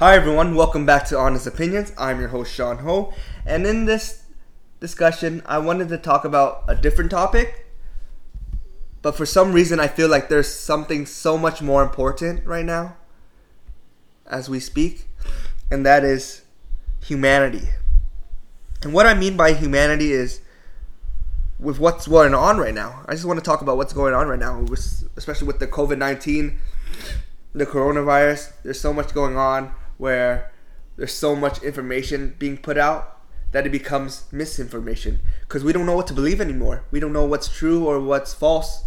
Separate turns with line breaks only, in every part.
Hi everyone, welcome back to Honest Opinions. I'm your host Sean Ho, and in this discussion, I wanted to talk about a different topic. But for some reason, I feel like there's something so much more important right now as we speak, and that is humanity. And what I mean by humanity is with what's going on right now. I just want to talk about what's going on right now, especially with the COVID 19, the coronavirus. There's so much going on where there's so much information being put out that it becomes misinformation because we don't know what to believe anymore. We don't know what's true or what's false.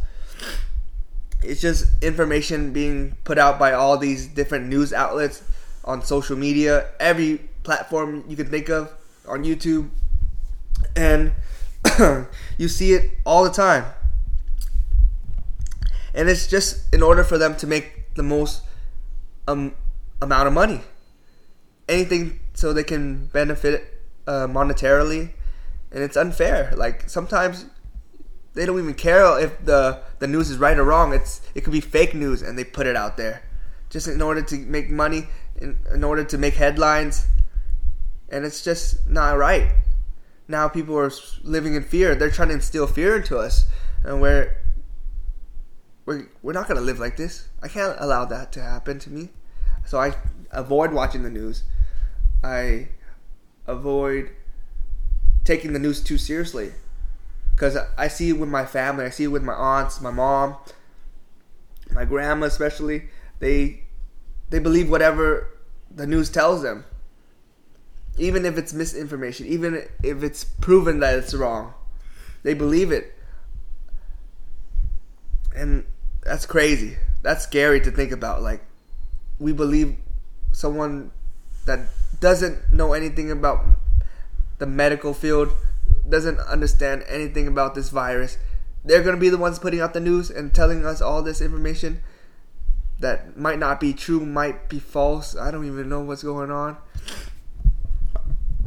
It's just information being put out by all these different news outlets on social media, every platform you can think of on YouTube, and you see it all the time. And it's just in order for them to make the most um, amount of money anything so they can benefit uh, monetarily, and it's unfair. Like sometimes they don't even care if the the news is right or wrong. It's it could be fake news, and they put it out there just in order to make money, in, in order to make headlines, and it's just not right. Now people are living in fear. They're trying to instill fear into us, and we're we're, we're not gonna live like this. I can't allow that to happen to me. So I avoid watching the news. I avoid taking the news too seriously because I see it with my family. I see it with my aunts, my mom, my grandma, especially. They they believe whatever the news tells them, even if it's misinformation, even if it's proven that it's wrong. They believe it, and that's crazy. That's scary to think about. Like we believe someone that doesn't know anything about the medical field, doesn't understand anything about this virus, they're going to be the ones putting out the news and telling us all this information that might not be true, might be false. I don't even know what's going on.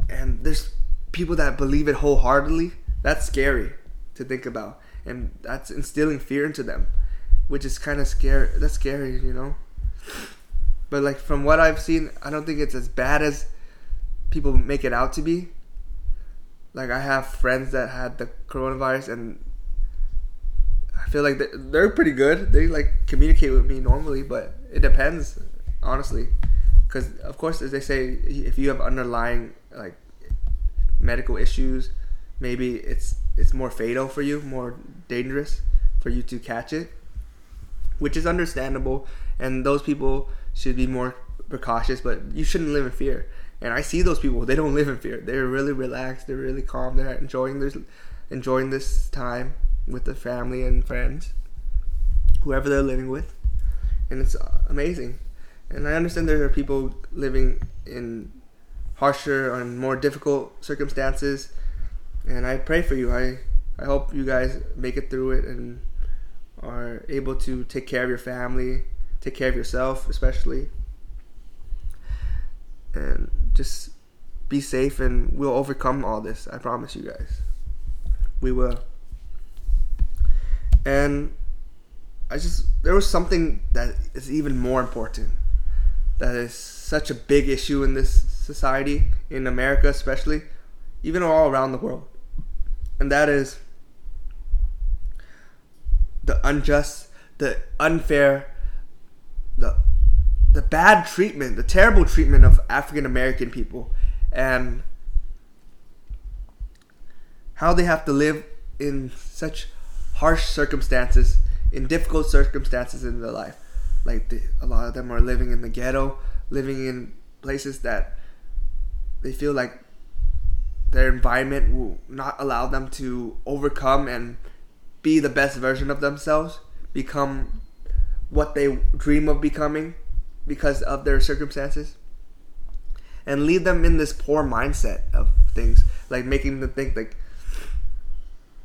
And there's people that believe it wholeheartedly. That's scary to think about. And that's instilling fear into them, which is kind of scary. That's scary, you know? But like from what I've seen, I don't think it's as bad as people make it out to be. Like I have friends that had the coronavirus and I feel like they're pretty good. They like communicate with me normally, but it depends, honestly. Because of course, as they say, if you have underlying like medical issues, maybe it's it's more fatal for you, more dangerous for you to catch it, which is understandable. And those people should be more precautious, but you shouldn't live in fear. And I see those people; they don't live in fear. They're really relaxed. They're really calm. They're enjoying this, enjoying this time with the family and friends, whoever they're living with, and it's amazing. And I understand there are people living in harsher and more difficult circumstances, and I pray for you. I I hope you guys make it through it and are able to take care of your family take care of yourself, especially, and just be safe. And we'll overcome all this. I promise you guys. We will. And I just there was something that is even more important. That is such a big issue in this society, in America especially, even all around the world. And that is the unjust, the unfair the the bad treatment, the terrible treatment of African American people, and how they have to live in such harsh circumstances, in difficult circumstances in their life. Like the, a lot of them are living in the ghetto, living in places that they feel like their environment will not allow them to overcome and be the best version of themselves, become what they dream of becoming because of their circumstances and leave them in this poor mindset of things like making them think like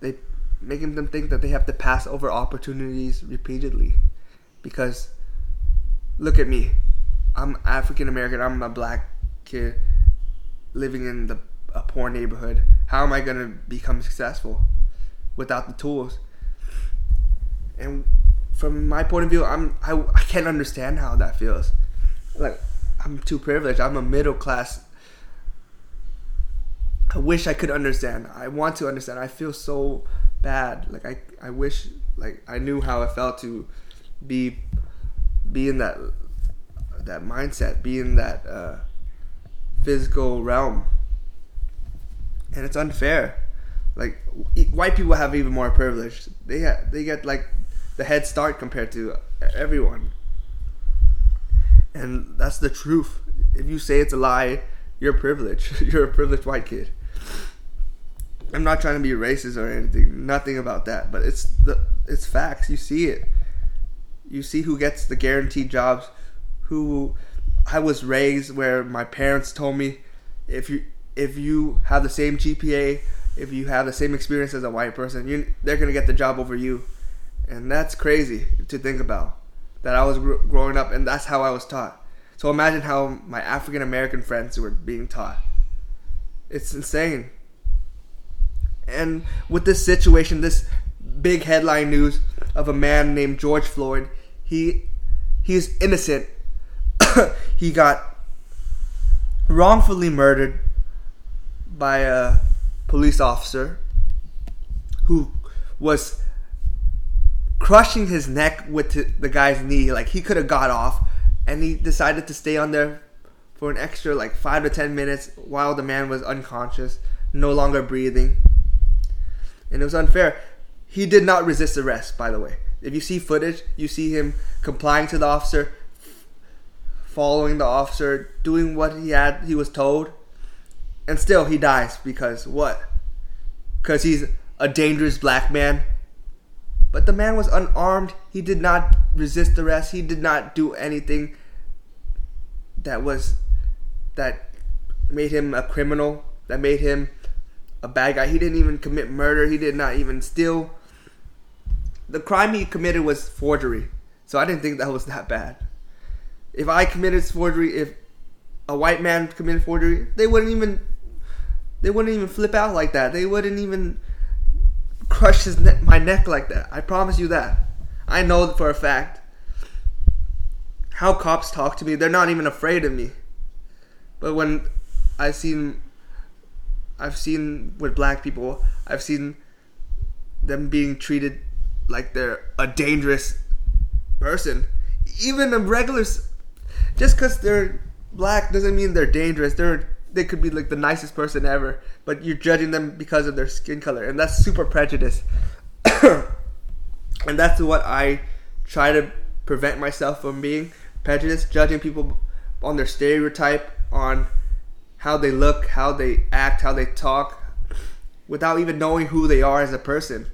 they making them think that they have to pass over opportunities repeatedly because look at me. I'm african american. I'm a black kid living in the a poor neighborhood. How am i going to become successful without the tools? And from my point of view, I'm I, I can't understand how that feels. Like I'm too privileged. I'm a middle class. I wish I could understand. I want to understand. I feel so bad. Like I, I wish like I knew how it felt to be be in that that mindset, be in that uh, physical realm. And it's unfair. Like white people have even more privilege. They ha- they get like the head start compared to everyone. And that's the truth. If you say it's a lie, you're privileged. you're a privileged white kid. I'm not trying to be racist or anything. Nothing about that. But it's the it's facts. You see it. You see who gets the guaranteed jobs. Who I was raised where my parents told me if you if you have the same GPA, if you have the same experience as a white person, you they're gonna get the job over you, and that's crazy to think about. That I was gr- growing up, and that's how I was taught. So imagine how my African American friends were being taught. It's insane. And with this situation, this big headline news of a man named George Floyd, he he's innocent. he got wrongfully murdered by a police officer who was crushing his neck with the guy's knee like he could have got off and he decided to stay on there for an extra like 5 to 10 minutes while the man was unconscious no longer breathing and it was unfair. He did not resist arrest, by the way. If you see footage, you see him complying to the officer, following the officer, doing what he had he was told, and still he dies because what? Because he's a dangerous black man. But the man was unarmed. He did not resist arrest. He did not do anything that was that made him a criminal. That made him a bad guy. He didn't even commit murder. He did not even steal. The crime he committed was forgery. So I didn't think that was that bad. If I committed forgery, if a white man committed forgery, they wouldn't even they wouldn't even flip out like that. They wouldn't even crush his ne- my neck like that. I promise you that. I know for a fact. How cops talk to me, they're not even afraid of me. But when I've seen I've seen with black people, I've seen them being treated like they're a dangerous person. Even a regular, just because they're black doesn't mean they're dangerous. They're they could be like the nicest person ever, but you're judging them because of their skin color, and that's super prejudice. and that's what I try to prevent myself from being prejudiced, judging people on their stereotype, on how they look, how they act, how they talk, without even knowing who they are as a person.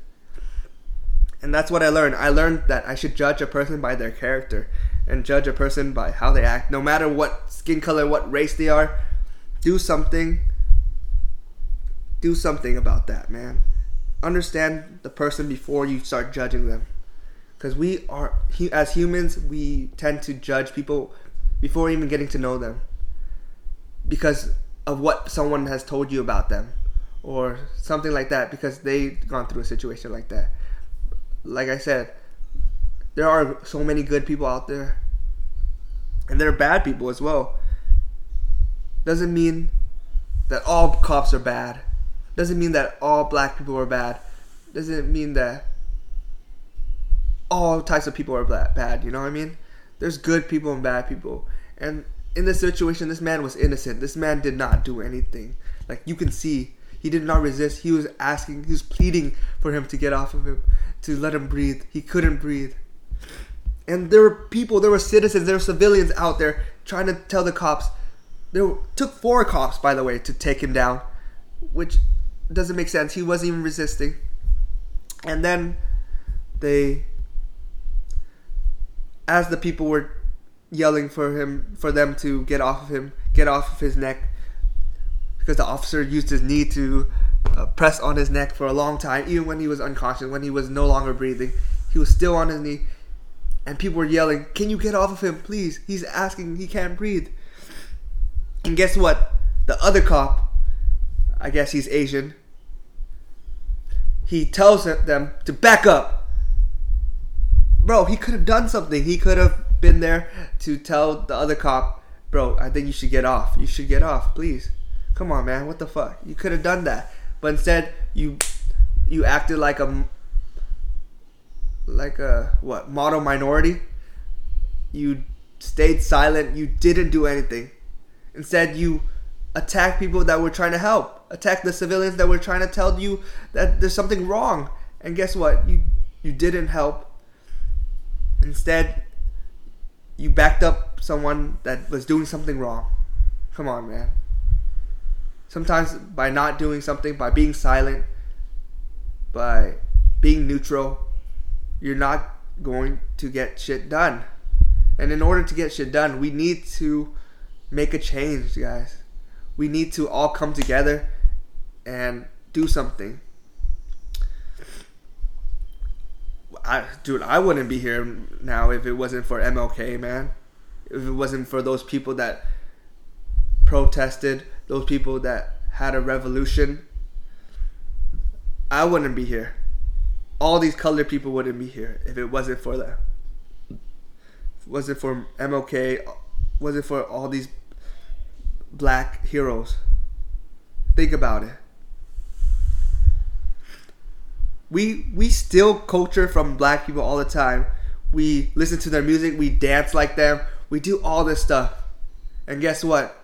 And that's what I learned. I learned that I should judge a person by their character and judge a person by how they act, no matter what skin color, what race they are. Do something. Do something about that, man. Understand the person before you start judging them. Because we are, as humans, we tend to judge people before even getting to know them because of what someone has told you about them or something like that because they've gone through a situation like that. Like I said, there are so many good people out there and there are bad people as well. Doesn't mean that all cops are bad. Doesn't mean that all black people are bad. Doesn't mean that all types of people are bad, you know what I mean? There's good people and bad people. And in this situation, this man was innocent. This man did not do anything. Like you can see, he did not resist. He was asking, he was pleading for him to get off of him, to let him breathe. He couldn't breathe. And there were people, there were citizens, there were civilians out there trying to tell the cops. There took four cops, by the way, to take him down, which doesn't make sense. He wasn't even resisting. And then they, as the people were yelling for him for them to get off of him, get off of his neck, because the officer used his knee to uh, press on his neck for a long time, even when he was unconscious, when he was no longer breathing, he was still on his knee, and people were yelling, "Can you get off of him, please? He's asking, he can't breathe." And guess what? The other cop, I guess he's Asian. He tells them to back up. Bro, he could have done something. He could have been there to tell the other cop, bro, I think you should get off. You should get off, please. Come on, man. What the fuck? You could have done that, but instead you you acted like a like a what model minority. You stayed silent. You didn't do anything. Instead, you attack people that were trying to help. Attack the civilians that were trying to tell you that there's something wrong. And guess what? You you didn't help. Instead, you backed up someone that was doing something wrong. Come on, man. Sometimes by not doing something, by being silent, by being neutral, you're not going to get shit done. And in order to get shit done, we need to make a change, guys. We need to all come together and do something. I, dude, I wouldn't be here now if it wasn't for MLK, man. If it wasn't for those people that protested, those people that had a revolution, I wouldn't be here. All these colored people wouldn't be here if it wasn't for them. Was it for MLK? Was it for all these black heroes? Think about it. we we steal culture from black people all the time. We listen to their music, we dance like them, we do all this stuff. And guess what?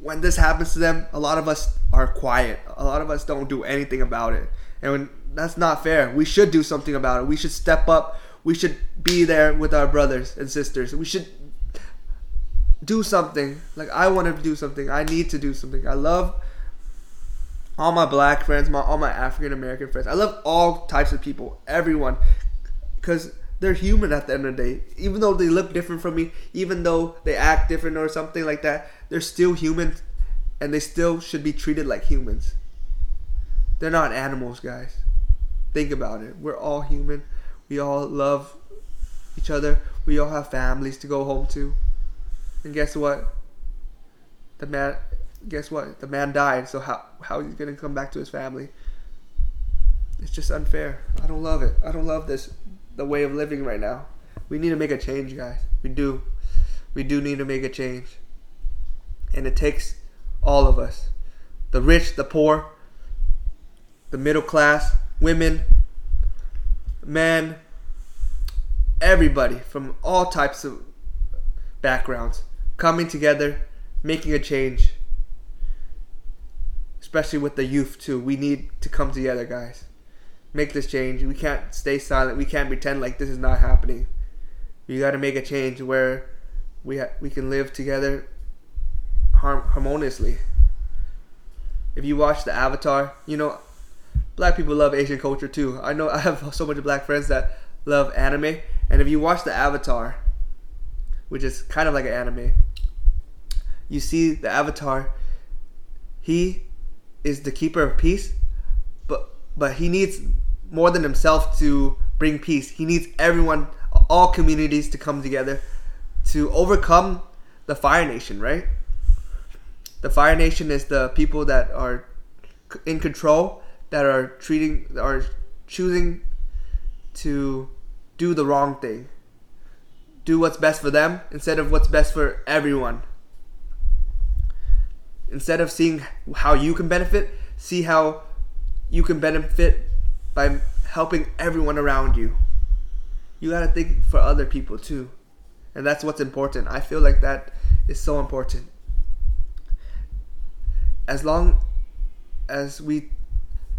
When this happens to them, a lot of us are quiet. A lot of us don't do anything about it. And when, that's not fair. We should do something about it. We should step up. We should be there with our brothers and sisters. We should do something. Like I want to do something. I need to do something. I love all my black friends, my all my African American friends. I love all types of people, everyone, because they're human at the end of the day. Even though they look different from me, even though they act different or something like that, they're still human, and they still should be treated like humans. They're not animals, guys. Think about it. We're all human. We all love each other. We all have families to go home to. And guess what? The man guess what? The man died, so how how is he gonna come back to his family? It's just unfair. I don't love it. I don't love this the way of living right now. We need to make a change, guys. We do. We do need to make a change. And it takes all of us. The rich, the poor, the middle class, women, men, everybody from all types of backgrounds coming together, making a change especially with the youth too. We need to come together, guys. Make this change. We can't stay silent. We can't pretend like this is not happening. We got to make a change where we ha- we can live together har- harmoniously. If you watch the Avatar, you know, black people love Asian culture too. I know I have so much black friends that love anime, and if you watch the Avatar, which is kind of like an anime, you see the Avatar. He is the keeper of peace, but but he needs more than himself to bring peace. He needs everyone, all communities to come together to overcome the Fire Nation, right? The Fire Nation is the people that are in control, that are treating, are choosing to do the wrong thing, do what's best for them instead of what's best for everyone instead of seeing how you can benefit, see how you can benefit by helping everyone around you. You got to think for other people too. And that's what's important. I feel like that is so important. As long as we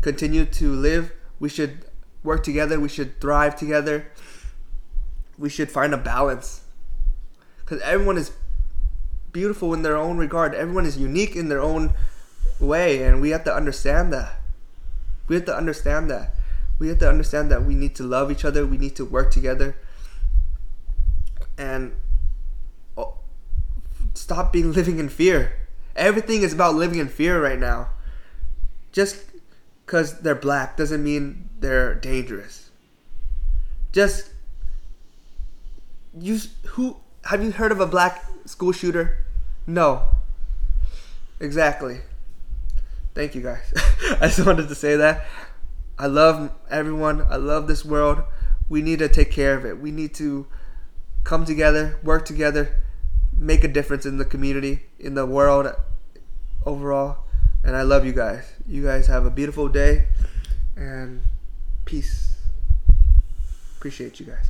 continue to live, we should work together, we should thrive together. We should find a balance. Cuz everyone is beautiful in their own regard. Everyone is unique in their own way, and we have to understand that. We have to understand that. We have to understand that we need to love each other. We need to work together, and oh, stop being living in fear. Everything is about living in fear right now. Just because they're black doesn't mean they're dangerous. Just you who have you heard of a black school shooter? No. Exactly. Thank you guys. I just wanted to say that. I love everyone. I love this world. We need to take care of it. We need to come together, work together, make a difference in the community, in the world overall. And I love you guys. You guys have a beautiful day and peace. Appreciate you guys.